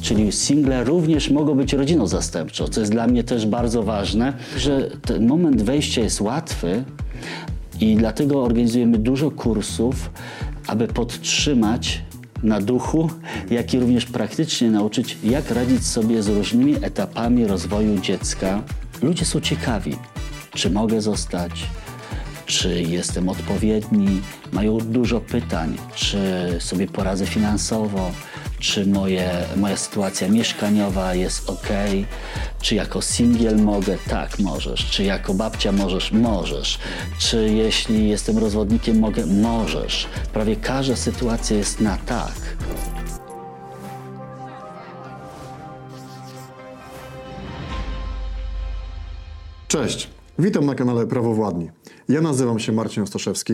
czyli single również mogą być rodziną zastępczą, co jest dla mnie też bardzo ważne, że ten moment wejścia jest łatwy i dlatego organizujemy dużo kursów, aby podtrzymać na duchu, jak i również praktycznie nauczyć, jak radzić sobie z różnymi etapami rozwoju dziecka. Ludzie są ciekawi, czy mogę zostać, czy jestem odpowiedni, mają dużo pytań, czy sobie poradzę finansowo, czy moje, moja sytuacja mieszkaniowa jest ok, czy jako singiel mogę? Tak, możesz. Czy jako babcia możesz? Możesz. Czy jeśli jestem rozwodnikiem mogę? Możesz. Prawie każda sytuacja jest na tak. Cześć, witam na kanale Prawowładni. Ja nazywam się Marcin Ostaszewski.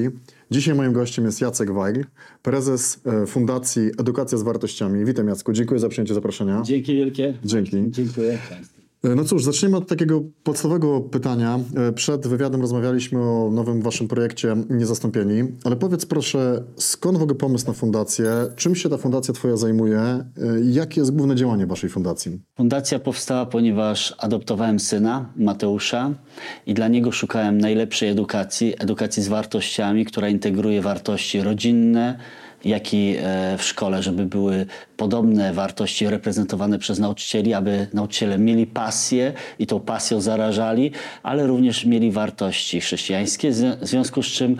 Dzisiaj moim gościem jest Jacek Weigl, prezes e, Fundacji Edukacja z Wartościami. Witam Jacku, dziękuję za przyjęcie zaproszenia. Dzięki wielkie. Dzięki. Dziękuję Państwu. E, No cóż, zacznijmy od takiego podstawowego pytania. E, Przed wywiadem rozmawialiśmy o nowym waszym projekcie Niezastąpieni, ale powiedz proszę, skąd w ogóle pomysł na fundację? Czym się ta fundacja twoja zajmuje? E, Jakie jest główne działanie waszej fundacji? Fundacja powstała, ponieważ adoptowałem syna, Mateusza, i dla niego szukałem najlepszej edukacji, edukacji z wartościami, która integruje wartości rodzinne, jak i e, w szkole, żeby były podobne wartości reprezentowane przez nauczycieli, aby nauczyciele mieli pasję i tą pasją zarażali, ale również mieli wartości chrześcijańskie, w związku z czym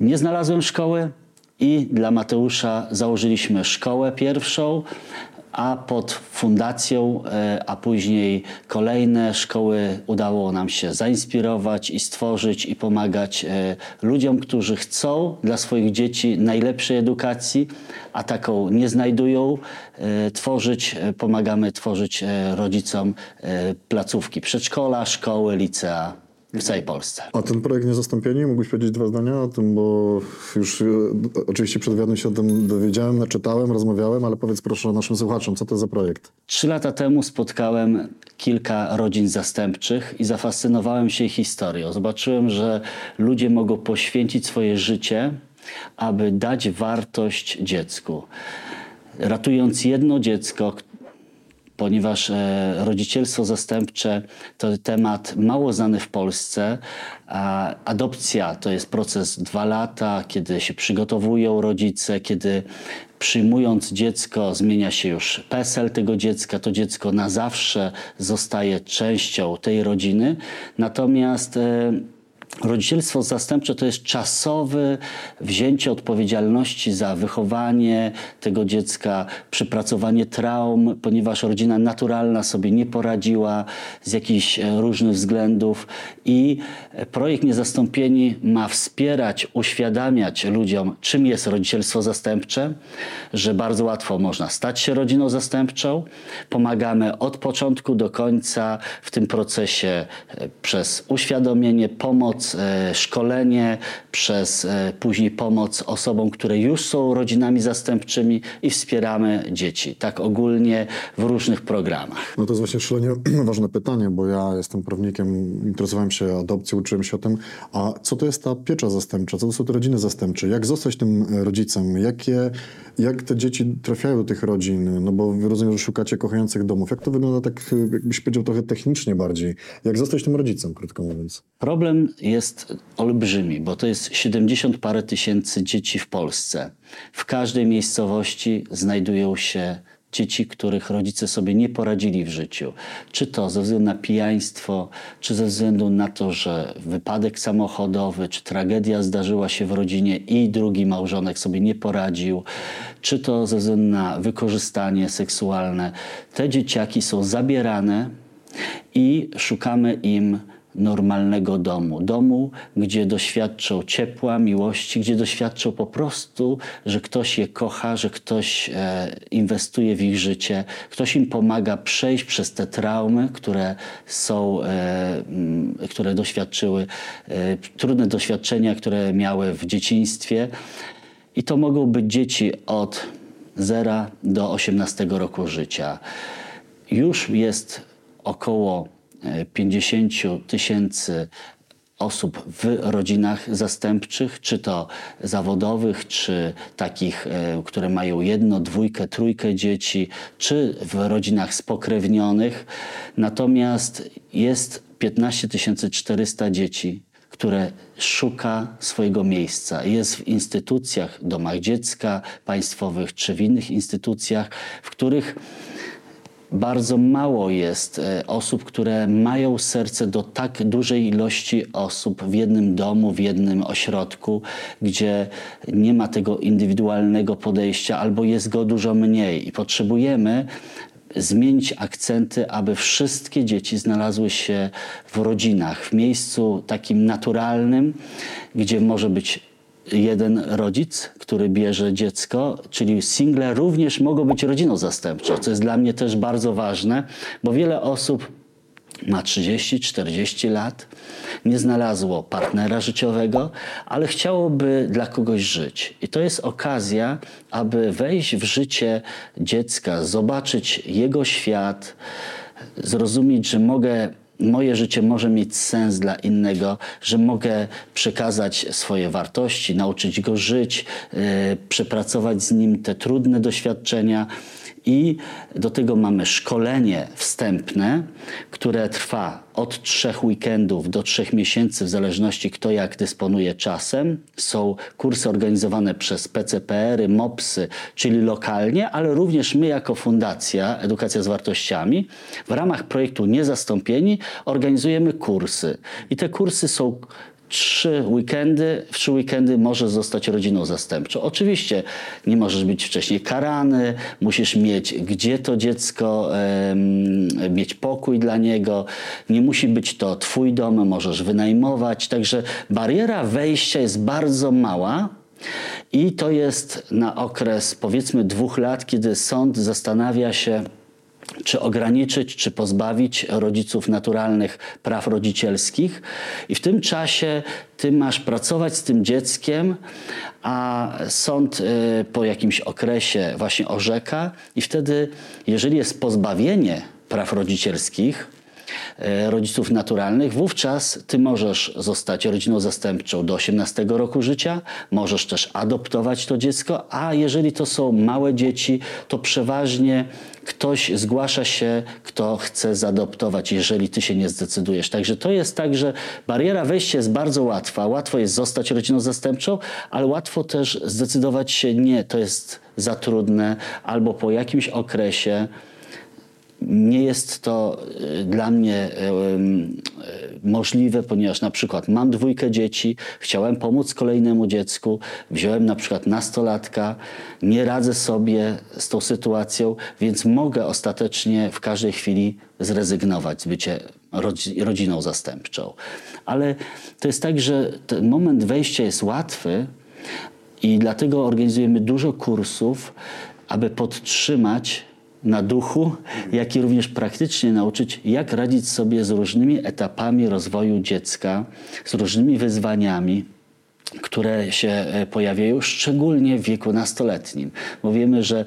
nie znalazłem szkoły i dla Mateusza założyliśmy szkołę pierwszą, a pod fundacją, e, a później kolejne szkoły udało nam się zainspirować i stworzyć i pomagać e, ludziom, którzy chcą dla swoich dzieci najlepszej edukacji, a taką nie znajdują, e, tworzyć, pomagamy tworzyć rodzicom placówki przedszkola, szkoły, licea w całej Polsce. A ten projekt Niezastąpieni, mógłbyś powiedzieć dwa zdania o tym, bo już e, oczywiście przed wywiadem się o tym dowiedziałem, naczytałem, rozmawiałem, ale powiedz proszę naszym słuchaczom, co to za projekt? Trzy lata temu spotkałem kilka rodzin zastępczych i zafascynowałem się ich historią. Zobaczyłem, że ludzie mogą poświęcić swoje życie, aby dać wartość dziecku. Ratując jedno dziecko, ponieważ e, rodzicielstwo zastępcze to temat mało znany w Polsce. Adopcja to jest proces dwa lata, kiedy się przygotowują rodzice, kiedy przyjmując dziecko zmienia się już PESEL tego dziecka, to dziecko na zawsze zostaje częścią tej rodziny. Natomiast e, Rodzicielstwo zastępcze to jest czasowe wzięcie odpowiedzialności za wychowanie tego dziecka, przepracowanie traum, ponieważ rodzina naturalna sobie nie poradziła z jakichś e, różnych względów i e, projekt Niezastąpieni ma wspierać, uświadamiać ludziom, czym jest rodzicielstwo zastępcze, że bardzo łatwo można stać się rodziną zastępczą. Pomagamy od początku do końca w tym procesie e, przez uświadomienie, pomoc, e, szkolenie, przez e, później pomoc osobom, które już są rodzinami zastępczymi i wspieramy dzieci. Tak ogólnie w różnych programach. No to jest właśnie szalenie ważne pytanie, bo ja jestem prawnikiem, interesowałem się adopcją, uczyłem się o tym, a co to jest ta piecza zastępcza, co to są te rodziny zastępcze, jak zostać tym rodzicem, jakie, jak te dzieci trafiają do tych rodzin, no bo rozumiem, że szukacie kochających domów, jak to wygląda tak, e, jakbyś powiedział trochę technicznie bardziej, jak zostać tym rodzicem, krótko mówiąc. Problem jest olbrzymi, bo to jest 70 parę tysięcy dzieci w Polsce. W każdej miejscowości znajdują się dzieci, których rodzice sobie nie poradzili w życiu. Czy to ze względu na pijaństwo, czy ze względu na to, że wypadek samochodowy, czy tragedia zdarzyła się w rodzinie i drugi małżonek sobie nie poradził, czy to ze względu na wykorzystanie seksualne. Te dzieciaki są zabierane i szukamy im normalnego domu. Domu, gdzie doświadczą ciepła, miłości, gdzie doświadczą po prostu, że ktoś je kocha, że ktoś e, inwestuje w ich życie, ktoś im pomaga przejść przez te traumy, które są, e, m, które doświadczyły, e, trudne doświadczenia, które miały w dzieciństwie. I to mogą być dzieci od 0 do 18 roku życia. Już jest około 50 tysięcy osób w rodzinach zastępczych, czy to zawodowych, czy takich, e, które mają jedno, dwójkę, trójkę dzieci, czy w rodzinach spokrewnionych. Natomiast jest 15 400 dzieci, które szuka swojego miejsca. Jest w instytucjach, domach dziecka państwowych, czy w innych instytucjach, w których bardzo mało jest e, osób, które mają serce do tak dużej ilości osób w jednym domu, w jednym ośrodku, gdzie nie ma tego indywidualnego podejścia albo jest go dużo mniej. I potrzebujemy zmienić akcenty, aby wszystkie dzieci znalazły się w rodzinach, w miejscu takim naturalnym, gdzie może być jeden rodzic, który bierze dziecko, czyli single również mogą być rodziną zastępczą, co jest dla mnie też bardzo ważne, bo wiele osób ma 30-40 lat, nie znalazło partnera życiowego, ale chciałoby dla kogoś żyć. I to jest okazja, aby wejść w życie dziecka, zobaczyć jego świat, zrozumieć, że mogę moje życie może mieć sens dla innego, że mogę przekazać swoje wartości, nauczyć go żyć, yy, przepracować z nim te trudne doświadczenia. I do tego mamy szkolenie wstępne, które trwa od trzech weekendów do trzech miesięcy, w zależności kto jak dysponuje czasem. Są kursy organizowane przez PCPR-y, MOPSy, czyli lokalnie, ale również my jako Fundacja Edukacja z Wartościami w ramach projektu Niezastąpieni organizujemy kursy. I te kursy są trzy weekendy, w trzy weekendy możesz zostać rodziną zastępczą. Oczywiście nie możesz być wcześniej karany, musisz mieć gdzie to dziecko, mieć pokój dla niego. Nie musi być to twój dom, możesz wynajmować. Także bariera wejścia jest bardzo mała. I to jest na okres powiedzmy dwóch lat, kiedy sąd zastanawia się, czy ograniczyć, czy pozbawić rodziców naturalnych praw rodzicielskich. I w tym czasie ty masz pracować z tym dzieckiem, a sąd y, po jakimś okresie właśnie orzeka, i wtedy, jeżeli jest pozbawienie praw rodzicielskich, rodziców naturalnych, wówczas ty możesz zostać rodziną zastępczą do 18 roku życia, możesz też adoptować to dziecko, a jeżeli to są małe dzieci, to przeważnie ktoś zgłasza się, kto chce zaadoptować, jeżeli ty się nie zdecydujesz. Także to jest tak, że bariera wejścia jest bardzo łatwa. Łatwo jest zostać rodziną zastępczą, ale łatwo też zdecydować się nie, to jest za trudne, albo po jakimś okresie nie jest to y, dla mnie y, y, możliwe, ponieważ na przykład mam dwójkę dzieci, chciałem pomóc kolejnemu dziecku, wziąłem na przykład nastolatka, nie radzę sobie z tą sytuacją, więc mogę ostatecznie w każdej chwili zrezygnować z bycia rodziną zastępczą. Ale to jest tak, że ten moment wejścia jest łatwy i dlatego organizujemy dużo kursów, aby podtrzymać na duchu, jak i również praktycznie nauczyć, jak radzić sobie z różnymi etapami rozwoju dziecka, z różnymi wyzwaniami, które się e, pojawiają, szczególnie w wieku nastoletnim. Bo wiemy, że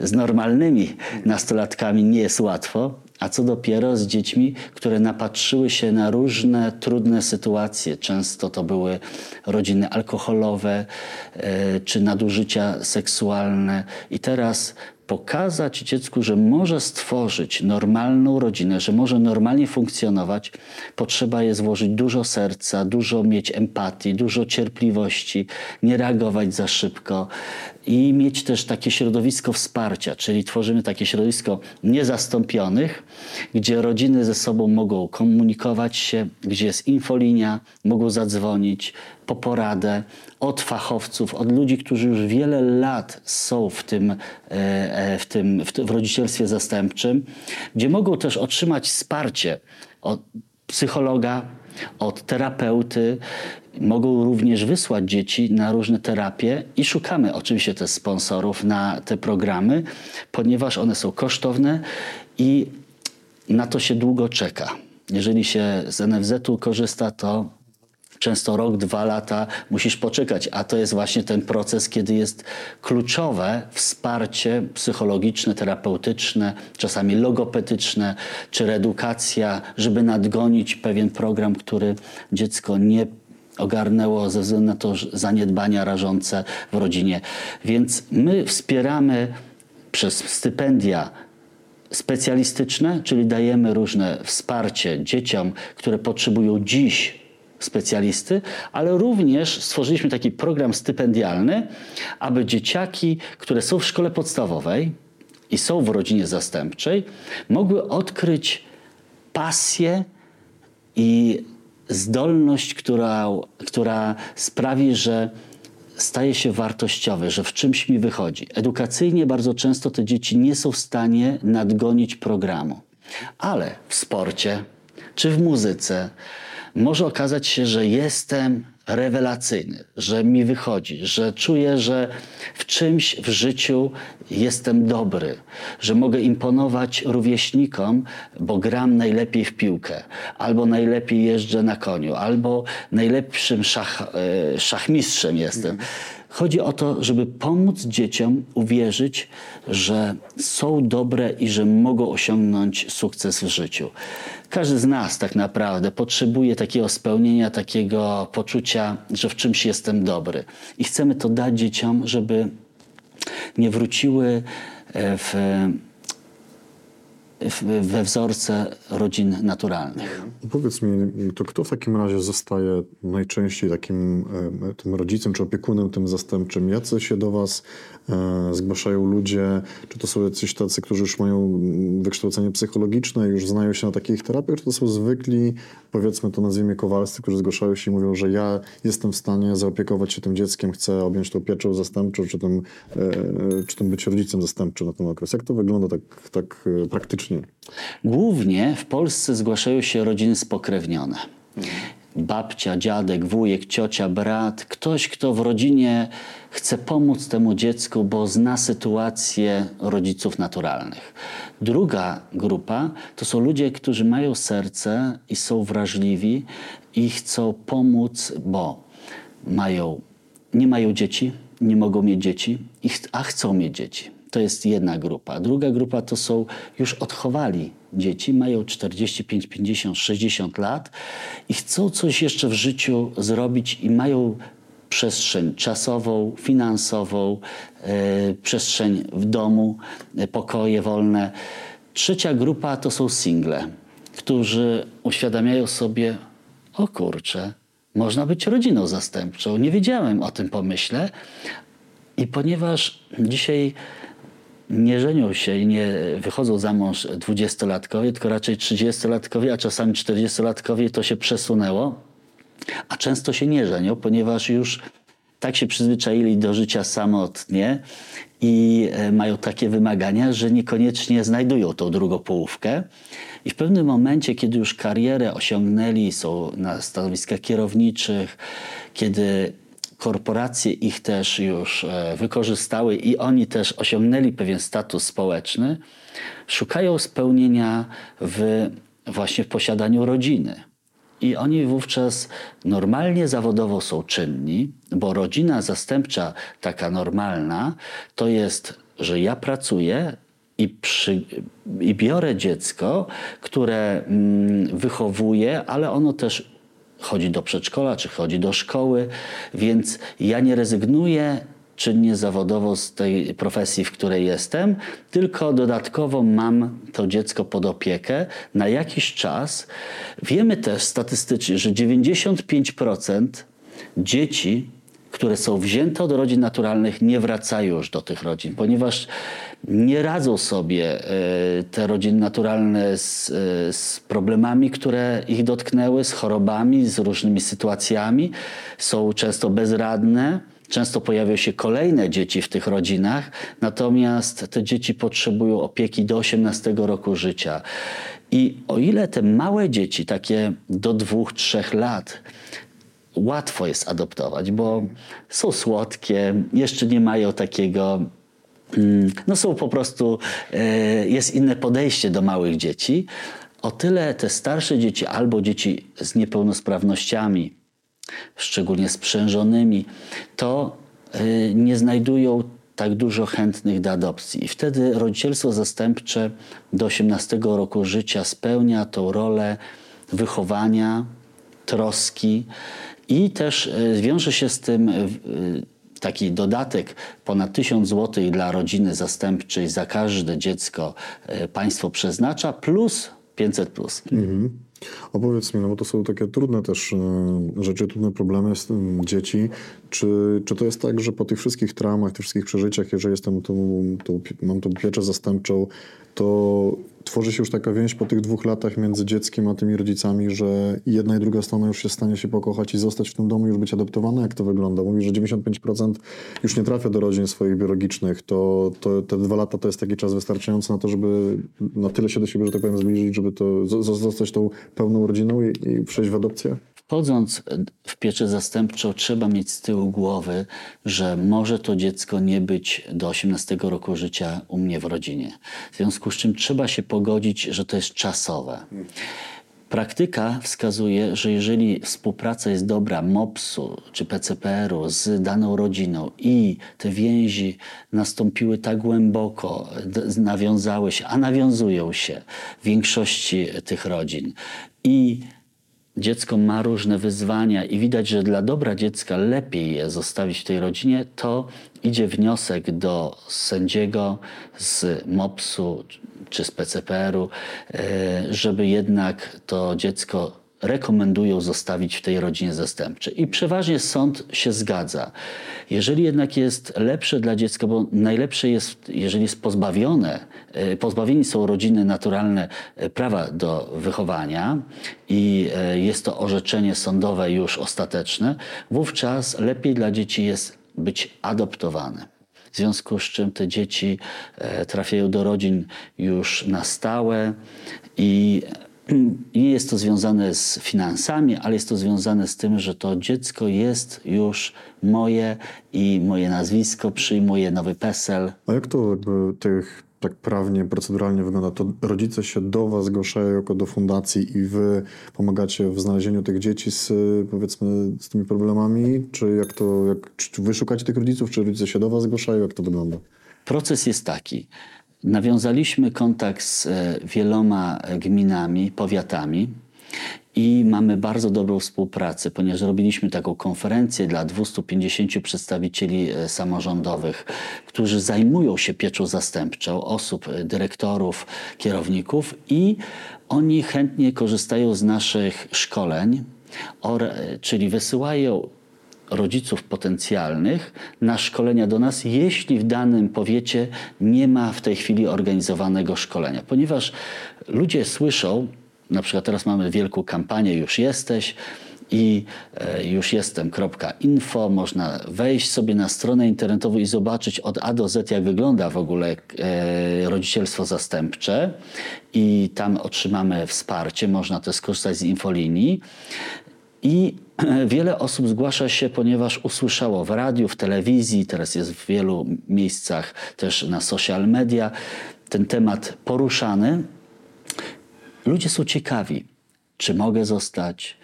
z normalnymi nastolatkami nie jest łatwo, a co dopiero z dziećmi, które napatrzyły się na różne trudne sytuacje. Często to były rodziny alkoholowe e, czy nadużycia seksualne. I teraz pokazać dziecku, że może stworzyć normalną rodzinę, że może normalnie funkcjonować, potrzeba jest włożyć dużo serca, dużo mieć empatii, dużo cierpliwości, nie reagować za szybko i mieć też takie środowisko wsparcia, czyli tworzymy takie środowisko niezastąpionych, gdzie rodziny ze sobą mogą komunikować się, gdzie jest infolinia, mogą zadzwonić po poradę od fachowców, od ludzi, którzy już wiele lat są w tym, e, e, w tym w, rodzicielstwie zastępczym, gdzie mogą też otrzymać wsparcie od psychologa, od terapeuty. Mogą również wysłać dzieci na różne terapie i szukamy oczywiście też sponsorów na te programy, ponieważ one są kosztowne i na to się długo czeka. Jeżeli się z NFZ-u korzysta, to często rok, dwa lata musisz poczekać, a to jest właśnie ten proces, kiedy jest kluczowe wsparcie psychologiczne, terapeutyczne, czasami logopedyczne, czy reedukacja, żeby nadgonić pewien program, który dziecko nie ogarnęło ze względu na to zaniedbania rażące w rodzinie. Więc my wspieramy przez stypendia specjalistyczne, czyli dajemy różne wsparcie dzieciom, które potrzebują dziś specjalisty, ale również stworzyliśmy taki program stypendialny, aby dzieciaki, które są w szkole podstawowej i są w rodzinie zastępczej, mogły odkryć pasję i zdolność, która, która sprawi, że staje się wartościowy, że w czymś mi wychodzi. Edukacyjnie bardzo często te dzieci nie są w stanie nadgonić programu, ale w sporcie czy w muzyce może okazać się, że jestem rewelacyjny, że mi wychodzi, że czuję, że w czymś w życiu jestem dobry, że mogę imponować rówieśnikom, bo gram najlepiej w piłkę, albo najlepiej jeżdżę na koniu, albo najlepszym szach, e, szachmistrzem jestem. Chodzi o to, żeby pomóc dzieciom uwierzyć, że są dobre i że mogą osiągnąć sukces w życiu. Każdy z nas tak naprawdę potrzebuje takiego spełnienia, takiego poczucia, że w czymś jestem dobry. I chcemy to dać dzieciom, żeby nie wróciły e, w we wzorce rodzin naturalnych. Powiedz mi, to kto w takim razie zostaje najczęściej takim e, tym rodzicem czy opiekunem tym zastępczym? Jacy się do was e, zgłaszają ludzie? Czy to są jacyś tacy, którzy już mają wykształcenie psychologiczne, już znają się na takich terapiach, czy to są zwykli, powiedzmy to nazwijmy kowalscy, którzy zgłaszają się i mówią, że ja jestem w stanie zaopiekować się tym dzieckiem, chcę objąć tą pieczą zastępczą, czy tym, e, czy tym być rodzicem zastępczym na ten okres. Jak to wygląda tak, tak praktycznie? Głównie w Polsce zgłaszają się rodziny spokrewnione. Babcia, dziadek, wujek, ciocia, brat, ktoś, kto w rodzinie chce pomóc temu dziecku, bo zna sytuację rodziców naturalnych. Druga grupa to są ludzie, którzy mają serce i są wrażliwi i chcą pomóc, bo mają, nie mają dzieci, nie mogą mieć dzieci, a chcą mieć dzieci. To jest jedna grupa. Druga grupa to są już odchowali dzieci, mają 45, 50, 60 lat i chcą coś jeszcze w życiu zrobić i mają przestrzeń czasową, finansową, e, przestrzeń w domu, e, pokoje wolne. Trzecia grupa to są single, którzy uświadamiają sobie, o kurczę, można być rodziną zastępczą. Nie wiedziałem o tym pomyśle. I ponieważ dzisiaj nie żenią się i nie wychodzą za mąż dwudziestolatkowie, tylko raczej trzydziestolatkowie, a czasami czterdziestolatkowie, to się przesunęło. A często się nie żenią, ponieważ już tak się przyzwyczaili do życia samotnie i e, mają takie wymagania, że niekoniecznie znajdują tą drugą połówkę. I w pewnym momencie, kiedy już karierę osiągnęli, są na stanowiskach kierowniczych, kiedy korporacje ich też już e, wykorzystały i oni też osiągnęli pewien status społeczny, szukają spełnienia w, właśnie w posiadaniu rodziny. I oni wówczas normalnie zawodowo są czynni, bo rodzina zastępcza, taka normalna, to jest, że ja pracuję i, przy, i biorę dziecko, które mm, wychowuję, ale ono też chodzi do przedszkola, czy chodzi do szkoły, więc ja nie rezygnuję czynnie zawodowo z tej profesji, w której jestem, tylko dodatkowo mam to dziecko pod opiekę na jakiś czas. Wiemy też statystycznie, że 95% dzieci które są wzięte od rodzin naturalnych, nie wracają już do tych rodzin, ponieważ nie radzą sobie e, te rodziny naturalne z, e, z, problemami, które ich dotknęły, z chorobami, z różnymi sytuacjami. Są często bezradne. Często pojawiają się kolejne dzieci w tych rodzinach, natomiast te dzieci potrzebują opieki do 18 roku życia. I o ile te małe dzieci, takie do dwóch, trzech lat, łatwo jest adoptować, bo są słodkie, jeszcze nie mają takiego. Mm, no są po prostu, e, jest inne podejście do małych dzieci. O tyle te starsze dzieci albo dzieci z niepełnosprawnościami, szczególnie sprzężonymi, to y, nie znajdują tak dużo chętnych do adopcji. I wtedy rodzicielstwo zastępcze do 18 roku życia spełnia tą rolę wychowania, troski i też y, wiąże się z tym taki dodatek ponad 1000 zł dla rodziny zastępczej za każde dziecko państwo przeznacza plus 500 plus. Mhm. Opowiedz mi, no bo to są takie trudne też e, rzeczy, trudne problemy z dzieci. Czy, czy to jest tak, że po tych wszystkich traumach, tych wszystkich przeżyciach, jeżeli jestem tu mam tą pieczę zastępczą, to tworzy się już taka więź po tych dwóch latach między dzieckiem a tymi rodzicami, że jedna i druga strona już się stanie się pokochać i zostać w tym domu, już być adoptowana? Jak to wygląda? Mówi, że 95% już nie trafia do rodzin swoich biologicznych. To, to te dwa lata to jest taki czas wystarczający na to, żeby na tyle się do siebie, że tak powiem, zbliżyć, żeby to zostać tą pełną rodziną i, i przejść w adopcję? Wchodząc w pieczę zastępczą, trzeba mieć z tyłu głowy, że może to dziecko nie być do 18 roku życia u mnie w rodzinie. W związku z czym trzeba się pogodzić, że to jest czasowe. Praktyka wskazuje, że jeżeli współpraca jest dobra MOPS-u czy PCPR-u z daną rodziną i te więzi nastąpiły tak głęboko, nawiązały się, a nawiązują się w większości tych rodzin i dziecko ma różne wyzwania i widać, że dla dobra dziecka lepiej je zostawić w tej rodzinie, to idzie wniosek do sędziego z MOPS-u czy z PCPR-u, e, żeby jednak to dziecko rekomendują zostawić w tej rodzinie zastępczej. I przeważnie sąd się zgadza. Jeżeli jednak jest lepsze dla dziecka, bo najlepsze jest, jeżeli jest pozbawione, e, pozbawieni są rodziny naturalne e, prawa do wychowania i e, jest to orzeczenie sądowe już ostateczne, wówczas lepiej dla dzieci jest być adoptowane. W związku z czym te dzieci trafiają do rodzin już na stałe i jest to związane z finansami, ale jest to związane z tym, że to dziecko jest już moje i moje nazwisko przyjmuje nowy PESEL. A jak to jakby tych tak prawnie, proceduralnie wygląda? To rodzice się do was zgłaszają jako do fundacji i wy pomagacie w znalezieniu tych dzieci z, powiedzmy, z tymi problemami? Czy jak to, jak, czy wy szukacie tych rodziców, czy rodzice się do was zgłaszają? Jak to wygląda? Proces jest taki. Nawiązaliśmy kontakt z e, wieloma gminami, powiatami i mamy bardzo dobrą współpracę, ponieważ robiliśmy taką konferencję dla 250 przedstawicieli e, samorządowych, którzy zajmują się pieczą zastępczą, osób, e, dyrektorów, kierowników i oni chętnie korzystają z naszych szkoleń, czyli wysyłają rodziców potencjalnych na szkolenia do nas, jeśli w danym powiecie nie ma w tej chwili organizowanego szkolenia. Ponieważ ludzie słyszą, na przykład teraz mamy wielką kampanię Już jesteś, i e, już jestem.info. Można wejść sobie na stronę internetową i zobaczyć od A do Z, jak wygląda w ogóle e, rodzicielstwo zastępcze. I tam otrzymamy wsparcie, można też skorzystać z infolinii. I wiele osób zgłasza się, ponieważ usłyszało w radiu, w telewizji, teraz jest w wielu miejscach też na social media ten temat poruszany. Ludzie są ciekawi, czy mogę zostać,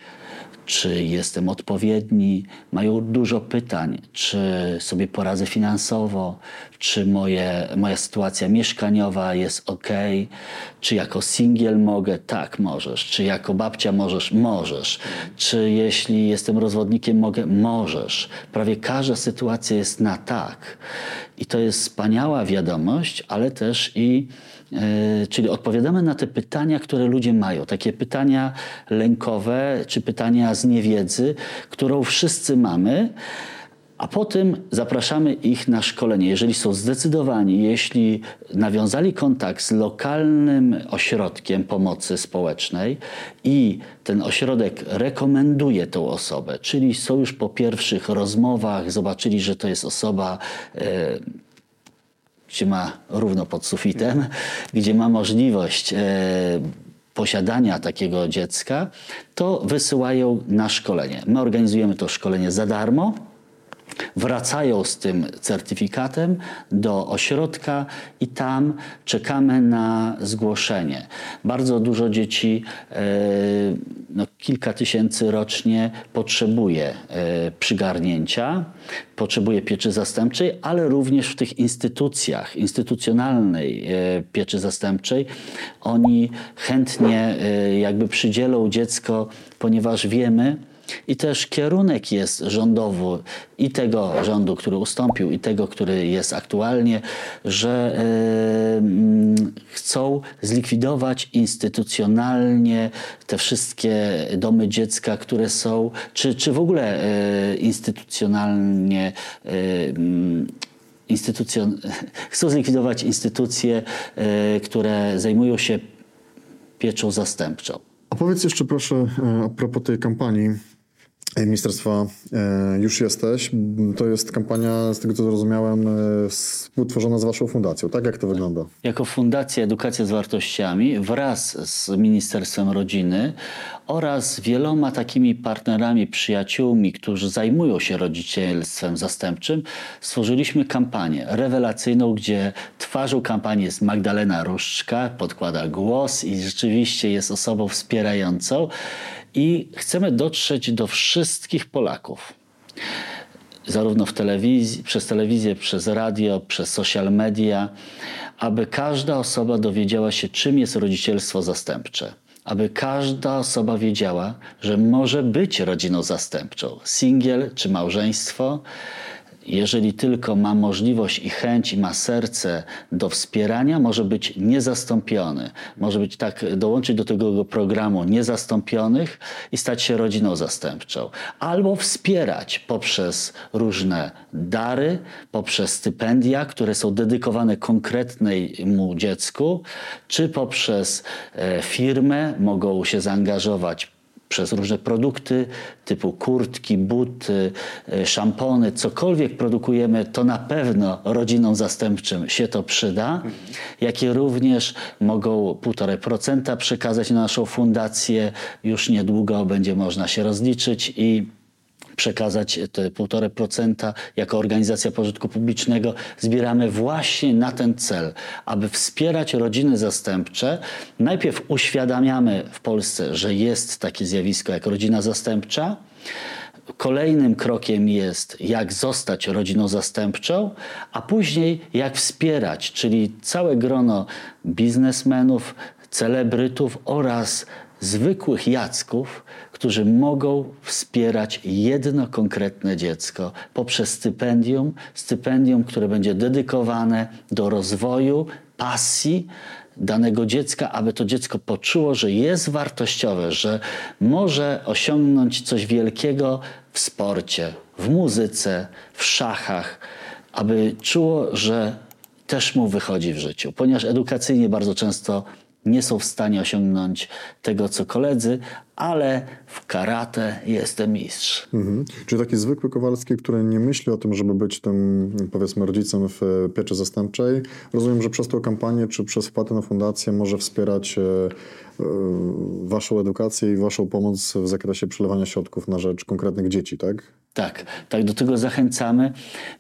czy jestem odpowiedni, mają dużo pytań, czy sobie poradzę finansowo, czy moje, moja sytuacja mieszkaniowa jest ok, czy jako singiel mogę, tak możesz, czy jako babcia możesz, możesz, czy jeśli jestem rozwodnikiem mogę, możesz. Prawie każda sytuacja jest na tak. I to jest wspaniała wiadomość, ale też i czyli odpowiadamy na te pytania, które ludzie mają, takie pytania lękowe czy pytania z niewiedzy, którą wszyscy mamy. A potem zapraszamy ich na szkolenie. Jeżeli są zdecydowani, jeśli nawiązali kontakt z lokalnym ośrodkiem pomocy społecznej i ten ośrodek rekomenduje tą osobę, czyli są już po pierwszych rozmowach, zobaczyli, że to jest osoba. Yy, ma równo pod sufitem, gdzie ma możliwość e, posiadania takiego dziecka, to wysyłają na szkolenie. My organizujemy to szkolenie za darmo. Wracają z tym certyfikatem do ośrodka i tam czekamy na zgłoszenie. Bardzo dużo dzieci, e, no, kilka tysięcy rocznie potrzebuje e, przygarnięcia, potrzebuje pieczy zastępczej, ale również w tych instytucjach, instytucjonalnej e, pieczy zastępczej, oni chętnie jakby przydzielą dziecko, ponieważ wiemy, i też kierunek jest rządowy i tego rządu, który ustąpił, i tego, który jest aktualnie, że y, chcą zlikwidować instytucjonalnie te wszystkie domy dziecka, które są, czy, czy w ogóle y, instytucjonalnie. Y, instytucjon... chcą zlikwidować instytucje, które zajmują się pieczą zastępczą. A powiedz jeszcze proszę a propos tej kampanii Ministerstwa e, Już Jesteś. To jest kampania, z tego co zrozumiałem, e, współtworzona z Waszą fundacją. Tak jak to wygląda? Jako Fundacja Edukacja z Wartościami wraz z Ministerstwem Rodziny oraz wieloma takimi partnerami, przyjaciółmi, którzy zajmują się rodzicielstwem zastępczym, stworzyliśmy kampanię rewelacyjną, gdzie twarzą kampanii jest Magdalena Różczka, podkłada głos i rzeczywiście jest osobą wspierającą i chcemy dotrzeć do wszystkich Polaków. Zarówno w telewizji, przez telewizję, przez radio, przez social media, aby każda osoba dowiedziała się, czym jest rodzicielstwo zastępcze. Aby każda osoba wiedziała, że może być rodziną zastępczą, singiel czy małżeństwo, jeżeli tylko ma możliwość i chęć i ma serce do wspierania, może być niezastąpiony. Może być tak, dołączyć do tego programu niezastąpionych i stać się rodziną zastępczą. Albo wspierać poprzez różne dary, poprzez stypendia, które są dedykowane konkretnemu dziecku, czy poprzez e, firmę mogą się zaangażować przez różne produkty typu kurtki, buty, e, szampony, cokolwiek produkujemy, to na pewno rodzinom zastępczym się to przyda, jakie również mogą 1,5% przekazać na naszą fundację. Już niedługo będzie można się rozliczyć i przekazać te 1,5% jako organizacja pożytku publicznego. Zbieramy właśnie na ten cel, aby wspierać rodziny zastępcze. Najpierw uświadamiamy w Polsce, że jest takie zjawisko jak rodzina zastępcza. Kolejnym krokiem jest, jak zostać rodziną zastępczą, a później jak wspierać, czyli całe grono biznesmenów, celebrytów oraz zwykłych jacków, którzy mogą wspierać jedno konkretne dziecko poprzez stypendium, stypendium, które będzie dedykowane do rozwoju, pasji danego dziecka, aby to dziecko poczuło, że jest wartościowe, że może osiągnąć coś wielkiego w sporcie, w muzyce, w szachach, aby czuło, że też mu wychodzi w życiu, ponieważ edukacyjnie bardzo często nie są w stanie osiągnąć tego, co koledzy, ale w karate jestem mistrz. Mhm. Czyli taki zwykły Kowalski, który nie myśli o tym, żeby być tym, powiedzmy, rodzicem w pieczy zastępczej. Rozumiem, że przez tą kampanię, czy przez wpłatę na fundację może wspierać e, e, waszą edukację i waszą pomoc w zakresie przelewania środków na rzecz konkretnych dzieci, tak? Tak, tak, do tego zachęcamy.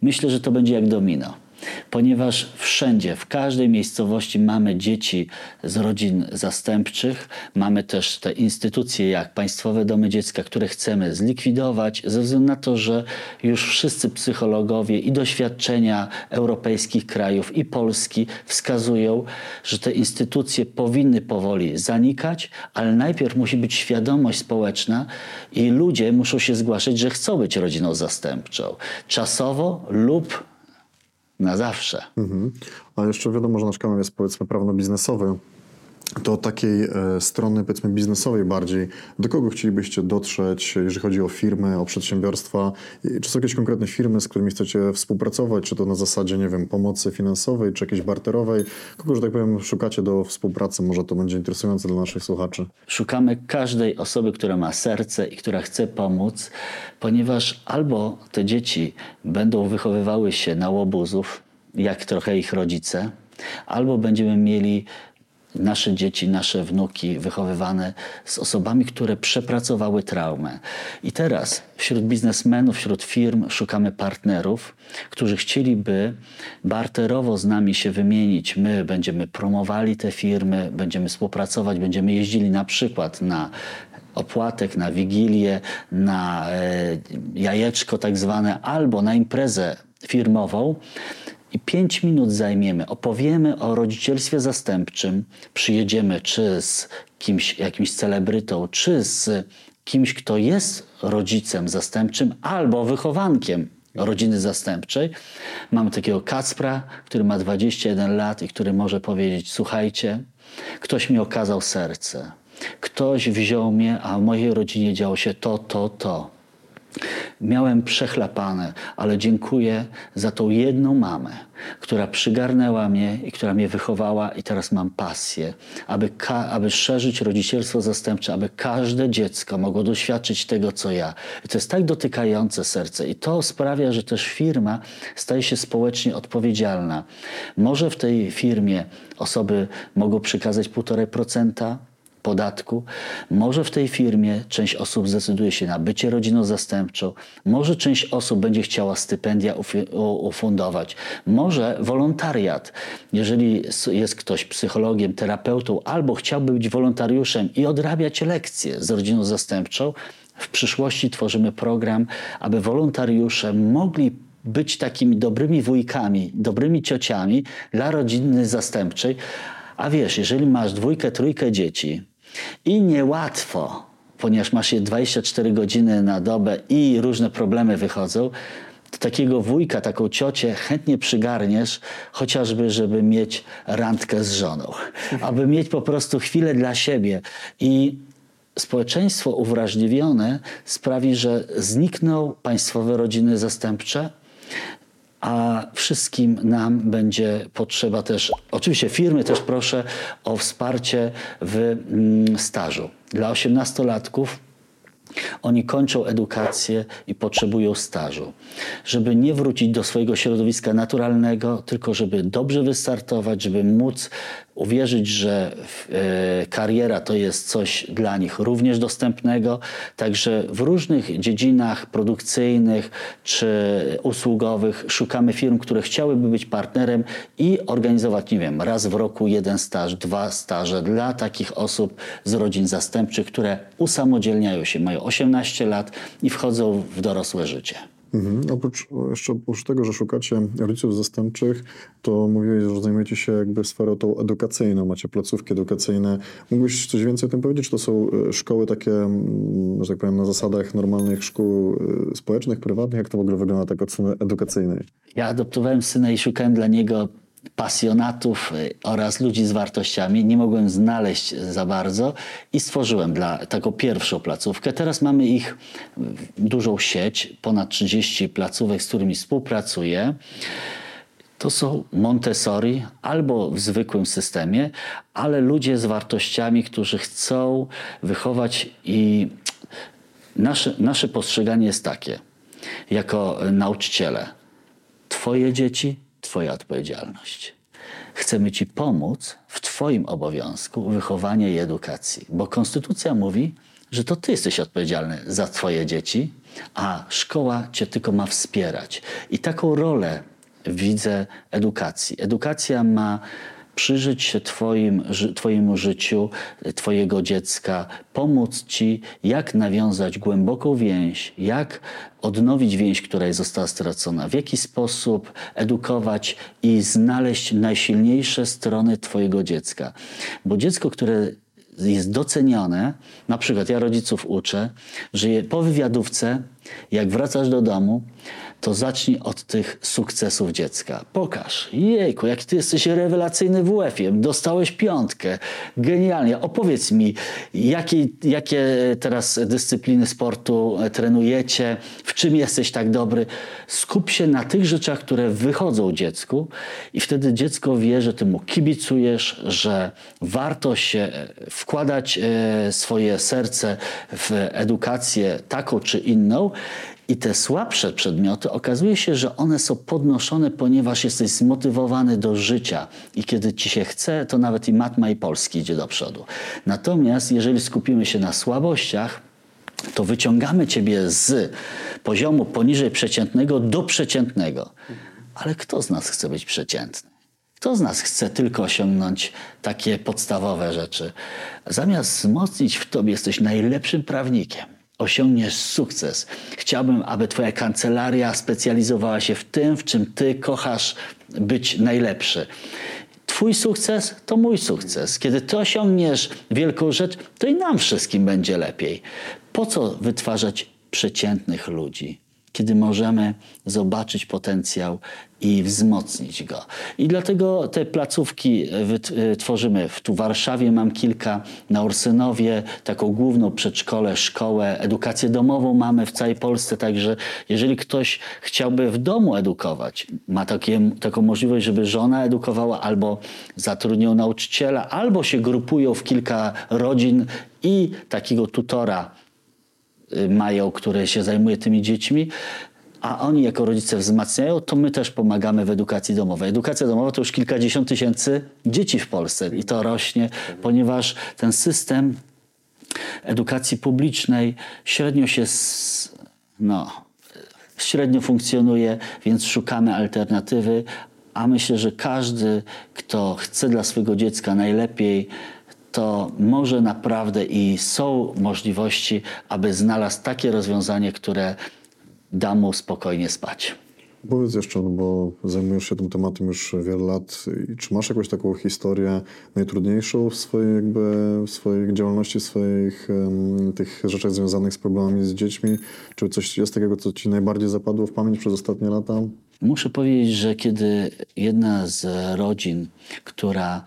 Myślę, że to będzie jak domino ponieważ wszędzie, w każdej miejscowości mamy dzieci z rodzin zastępczych, mamy też te instytucje jak Państwowe Domy Dziecka, które chcemy zlikwidować, ze względu na to, że już wszyscy psychologowie i doświadczenia europejskich krajów i Polski wskazują, że te instytucje powinny powoli zanikać, ale najpierw musi być świadomość społeczna i ludzie muszą się zgłaszać, że chcą być rodziną zastępczą. Czasowo lub na zawsze. Mhm. A jeszcze wiadomo, że nasz kanał jest powiedzmy prawno-biznesowy. To takiej e, strony, powiedzmy, biznesowej bardziej, do kogo chcielibyście dotrzeć, jeżeli chodzi o firmy, o przedsiębiorstwa? Czy są jakieś konkretne firmy, z którymi chcecie współpracować? Czy to na zasadzie, nie wiem, pomocy finansowej, czy jakiejś barterowej? Kogo, że tak powiem, szukacie do współpracy? Może to będzie interesujące dla naszych słuchaczy. Szukamy każdej osoby, która ma serce i która chce pomóc, ponieważ albo te dzieci będą wychowywały się na łobuzów, jak trochę ich rodzice, albo będziemy mieli nasze dzieci, nasze wnuki wychowywane z osobami, które przepracowały traumę. I teraz wśród biznesmenów, wśród firm szukamy partnerów, którzy chcieliby barterowo z nami się wymienić. My będziemy promowali te firmy, będziemy współpracować, będziemy jeździli na przykład na opłatek, na wigilię, na e, jajeczko tak zwane, albo na imprezę firmową i pięć minut zajmiemy, opowiemy o rodzicielstwie zastępczym, przyjedziemy czy z kimś, jakimś celebrytą, czy z kimś, kto jest rodzicem zastępczym albo wychowankiem rodziny zastępczej. Mamy takiego Kacpra, który ma 21 lat i który może powiedzieć: Słuchajcie, ktoś mi okazał serce. Ktoś wziął mnie, a w mojej rodzinie działo się to, to, to. Miałem przechlapane, ale dziękuję za tą jedną mamę, która przygarnęła mnie i która mnie wychowała i teraz mam pasję, aby, aby szerzyć rodzicielstwo zastępcze, aby każde dziecko mogło doświadczyć tego, co ja. I to jest tak dotykające serce i to sprawia, że też firma staje się społecznie odpowiedzialna. Może w tej firmie osoby mogą przekazać 1,5%, podatku. Może w tej firmie część osób zdecyduje się na bycie rodziną zastępczą, może część osób będzie chciała stypendia ufundować, może wolontariat. Jeżeli jest ktoś psychologiem, terapeutą albo chciałby być wolontariuszem i odrabiać lekcje z rodziną zastępczą, w przyszłości tworzymy program, aby wolontariusze mogli być takimi dobrymi wujkami, dobrymi ciociami dla rodziny zastępczej. A wiesz, jeżeli masz dwójkę, trójkę dzieci, i niełatwo, ponieważ masz je 24 godziny na dobę i różne problemy wychodzą, to takiego wujka, taką ciocię chętnie przygarniesz, chociażby, żeby mieć randkę z żoną, aby mieć po prostu chwilę dla siebie. I społeczeństwo uwrażliwione sprawi, że znikną państwowe rodziny zastępcze, a wszystkim nam będzie potrzeba też, oczywiście firmy też proszę o wsparcie w mm, stażu. Dla osiemnastolatków oni kończą edukację i potrzebują stażu, żeby nie wrócić do swojego środowiska naturalnego, tylko żeby dobrze wystartować, żeby móc uwierzyć, że e, kariera to jest coś dla nich również dostępnego. Także w różnych dziedzinach produkcyjnych czy usługowych szukamy firm, które chciałyby być partnerem i organizować, nie wiem, raz w roku jeden staż, dwa staże dla takich osób z rodzin zastępczych, które usamodzielniają się, mają 18 lat i wchodzą w dorosłe życie. Mhm. Oprócz, jeszcze oprócz tego, że szukacie rodziców zastępczych, to mówiłeś, że zajmujecie się jakby sferą tą edukacyjną, macie placówki edukacyjne. Mógłbyś coś więcej o tym powiedzieć? Czy to są e, szkoły takie, mm, że tak powiem, na zasadach normalnych szkół e, społecznych, prywatnych? Jak to w ogóle wygląda tak od strony edukacyjnej? Ja adoptowałem syna i szukałem dla niego pasjonatów y, oraz ludzi z wartościami nie mogłem znaleźć za bardzo i stworzyłem dla taką pierwszą placówkę. Teraz mamy ich dużą sieć, ponad 30 placówek, z którymi współpracuję. To są Montessori albo w zwykłym systemie, ale ludzie z wartościami, którzy chcą wychować i nasze, nasze postrzeganie jest takie, jako nauczyciele. Twoje dzieci Twoja odpowiedzialność. Chcemy Ci pomóc w Twoim obowiązku wychowania i edukacji, bo Konstytucja mówi, że to Ty jesteś odpowiedzialny za Twoje dzieci, a szkoła Cię tylko ma wspierać. I taką rolę widzę edukacji. Edukacja ma przyjrzeć się twoim, Twojemu życiu, Twojego dziecka, pomóc Ci, jak nawiązać głęboką więź, jak odnowić więź, która została stracona, w jaki sposób edukować i znaleźć najsilniejsze strony Twojego dziecka. Bo dziecko, które jest docenione, na przykład ja rodziców uczę, że po wywiadówce, jak wracasz do domu, to zacznij od tych sukcesów dziecka. Pokaż. Jejku, jak ty jesteś rewelacyjny w UEF-ie, dostałeś piątkę. Genialnie. Opowiedz mi, jakie, jakie teraz dyscypliny sportu trenujecie, w czym jesteś tak dobry. Skup się na tych rzeczach, które wychodzą dziecku i wtedy dziecko wie, że ty mu kibicujesz, że warto się wkładać e, swoje serce w edukację taką czy inną I te słabsze przedmioty okazuje się, że one są podnoszone, ponieważ jesteś zmotywowany do życia. I kiedy ci się chce, to nawet i matma i polski idzie do przodu. Natomiast jeżeli skupimy się na słabościach, to wyciągamy ciebie z poziomu poniżej przeciętnego do przeciętnego. Ale kto z nas chce być przeciętny? Kto z nas chce tylko osiągnąć takie podstawowe rzeczy? Zamiast wzmocnić w tobie, jesteś najlepszym prawnikiem. Osiągniesz sukces. Chciałbym, aby Twoja kancelaria specjalizowała się w tym, w czym Ty kochasz być najlepszy. Twój sukces to mój sukces. Kiedy Ty osiągniesz wielką rzecz, to i nam wszystkim będzie lepiej. Po co wytwarzać przeciętnych ludzi? Kiedy możemy zobaczyć potencjał i wzmocnić go. I dlatego te placówki e, tworzymy. Tu w Warszawie mam kilka, na Orsynowie taką główną przedszkole, szkołę, edukację domową mamy w całej Polsce, także jeżeli ktoś chciałby w domu edukować, ma takie, taką możliwość, żeby żona edukowała albo zatrudnią nauczyciela, albo się grupują w kilka rodzin i takiego tutora mają, które się zajmuje tymi dziećmi, a oni jako rodzice wzmacniają, to my też pomagamy w edukacji domowej. Edukacja domowa to już kilkadziesiąt tysięcy dzieci w Polsce i to rośnie, ponieważ ten system edukacji publicznej średnio się, no, średnio funkcjonuje, więc szukamy alternatywy, a myślę, że każdy, kto chce dla swojego dziecka najlepiej, to może naprawdę i są możliwości, aby znalazł takie rozwiązanie, które da mu spokojnie spać. Powiedz jeszcze, no bo zajmujesz się tym tematem już wiele lat. Czy masz jakąś taką historię najtrudniejszą w swojej, jakby, w swojej działalności, w swoich um, tych rzeczach związanych z problemami z dziećmi? Czy coś jest takiego, co ci najbardziej zapadło w pamięć przez ostatnie lata? Muszę powiedzieć, że kiedy jedna z rodzin, która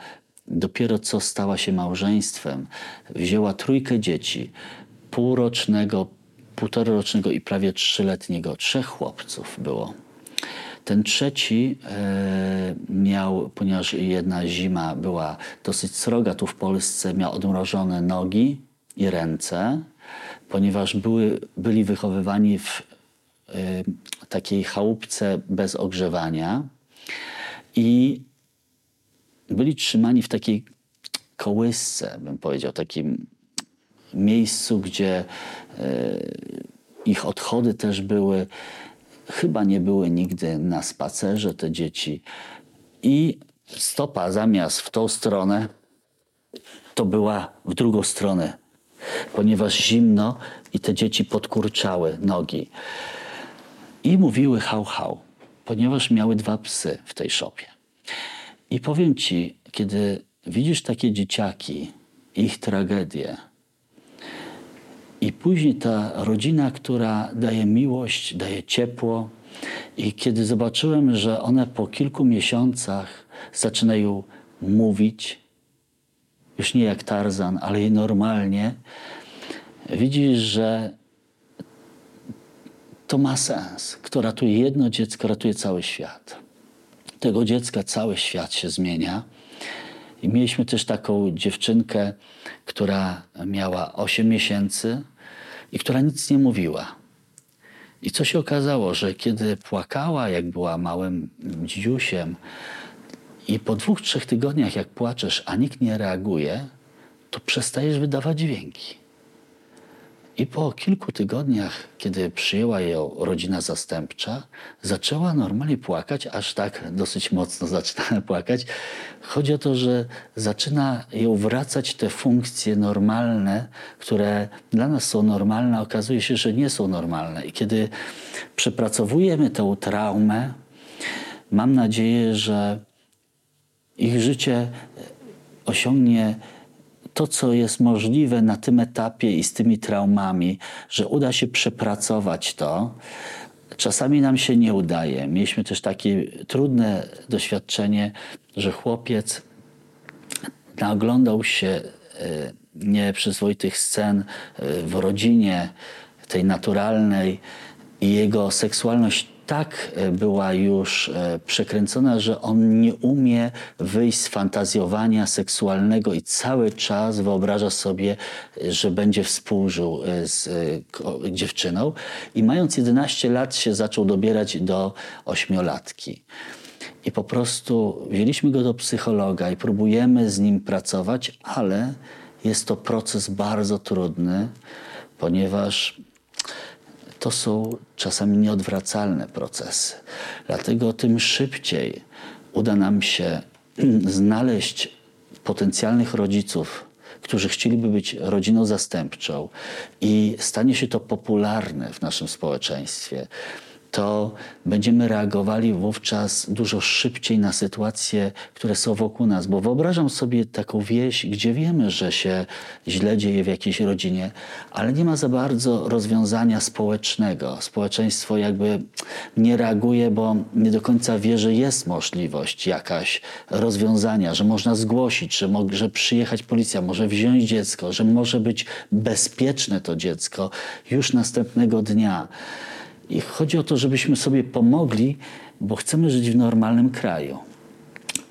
dopiero co stała się małżeństwem, wzięła trójkę dzieci, półrocznego, półtorarocznego i prawie trzyletniego, trzech chłopców było. Ten trzeci e, miał, ponieważ jedna zima była dosyć sroga tu w Polsce, miał odmrożone nogi i ręce, ponieważ były, byli wychowywani w e, takiej chałupce bez ogrzewania i byli trzymani w takiej kołysce, bym powiedział, takim miejscu, gdzie e, ich odchody też były. Chyba nie były nigdy na spacerze te dzieci. I stopa zamiast w tą stronę, to była w drugą stronę, ponieważ zimno i te dzieci podkurczały nogi. I mówiły hał, hał, ponieważ miały dwa psy w tej szopie. I powiem ci, kiedy widzisz takie dzieciaki, ich tragedię, i później ta rodzina, która daje miłość, daje ciepło, i kiedy zobaczyłem, że one po kilku miesiącach zaczynają mówić, już nie jak Tarzan, ale i normalnie, widzisz, że to ma sens. Kto ratuje jedno dziecko, ratuje cały świat tego dziecka cały świat się zmienia. I mieliśmy też taką dziewczynkę, która miała 8 miesięcy i która nic nie mówiła. I co się okazało, że kiedy płakała, jak była małym dziusiem, i po dwóch, trzech tygodniach, jak płaczesz, a nikt nie reaguje, to przestajesz wydawać dźwięki. I po kilku tygodniach, kiedy przyjęła ją rodzina zastępcza, zaczęła normalnie płakać, aż tak dosyć mocno zaczyna płakać. Chodzi o to, że zaczyna ją wracać te funkcje normalne, które dla nas są normalne, okazuje się, że nie są normalne. I kiedy przepracowujemy tę traumę, mam nadzieję, że ich życie osiągnie to, co jest możliwe na tym etapie i z tymi traumami, że uda się przepracować to. Czasami nam się nie udaje. Mieliśmy też takie trudne doświadczenie, że chłopiec naoglądał się e, nieprzyzwoitych scen e, w rodzinie, tej naturalnej, i jego seksualność tak e, była już e, przekręcona, że on nie umie wyjść z fantazjowania seksualnego i cały czas wyobraża sobie, e, że będzie współżył z dziewczyną. I mając 11 lat się zaczął dobierać do ośmiolatki. I po prostu wzięliśmy go do psychologa i próbujemy z nim pracować, ale jest to proces bardzo trudny, ponieważ to są czasami nieodwracalne procesy. Dlatego tym szybciej uda nam się znaleźć potencjalnych rodziców, którzy chcieliby być rodziną zastępczą i stanie się to popularne w naszym społeczeństwie, to będziemy reagowali wówczas dużo szybciej na sytuacje, które są wokół nas. Bo wyobrażam sobie taką wieś, gdzie wiemy, że się źle dzieje w jakiejś rodzinie, ale nie ma za bardzo rozwiązania społecznego. Społeczeństwo jakby nie reaguje, bo nie do końca wie, że jest możliwość jakaś rozwiązania, że można zgłosić, że może przyjechać policja, może wziąć dziecko, że może być bezpieczne to dziecko już następnego dnia. I chodzi o to, żebyśmy sobie pomogli, bo chcemy żyć w normalnym kraju.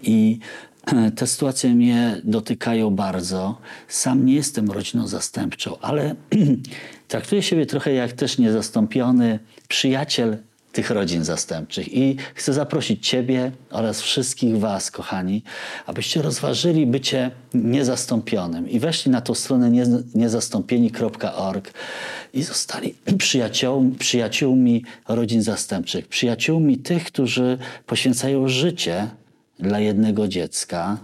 I te sytuacje mnie dotykają bardzo. Sam nie jestem rodziną zastępczą, ale traktuję siebie trochę jak też niezastąpiony przyjaciel tych rodzin zastępczych. I chcę zaprosić Ciebie oraz wszystkich Was, kochani, abyście rozważyli bycie niezastąpionym i weszli na tą stronę nie- niezastąpieni.org i zostali przyjaciół, przyjaciółmi rodzin zastępczych, przyjaciółmi tych, którzy poświęcają życie dla jednego dziecka,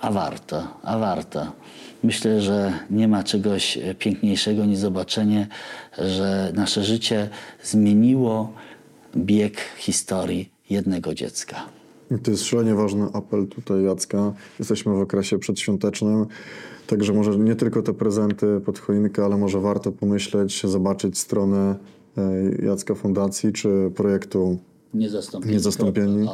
a warto, a warto. Myślę, że nie ma czegoś piękniejszego niż zobaczenie, że nasze życie zmieniło bieg historii jednego dziecka. To jest szalenie ważny apel tutaj Jacka. Jesteśmy w okresie przedświątecznym, także może nie tylko te prezenty pod choinkę, ale może warto pomyśleć, zobaczyć stronę e, Jacka Fundacji czy projektu Niezastąpieni.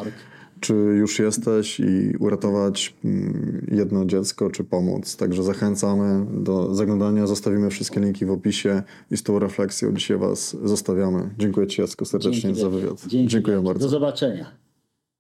Czy już jesteś i uratować mm, jedno dziecko, czy pomóc. Także zachęcamy do zaglądania. Zostawimy wszystkie linki w opisie i z tą refleksją dzisiaj Was zostawiamy. Dziękuję Ci Jacku serdecznie za wywiad. Dzięki Dziękuję bardzo. Do zobaczenia.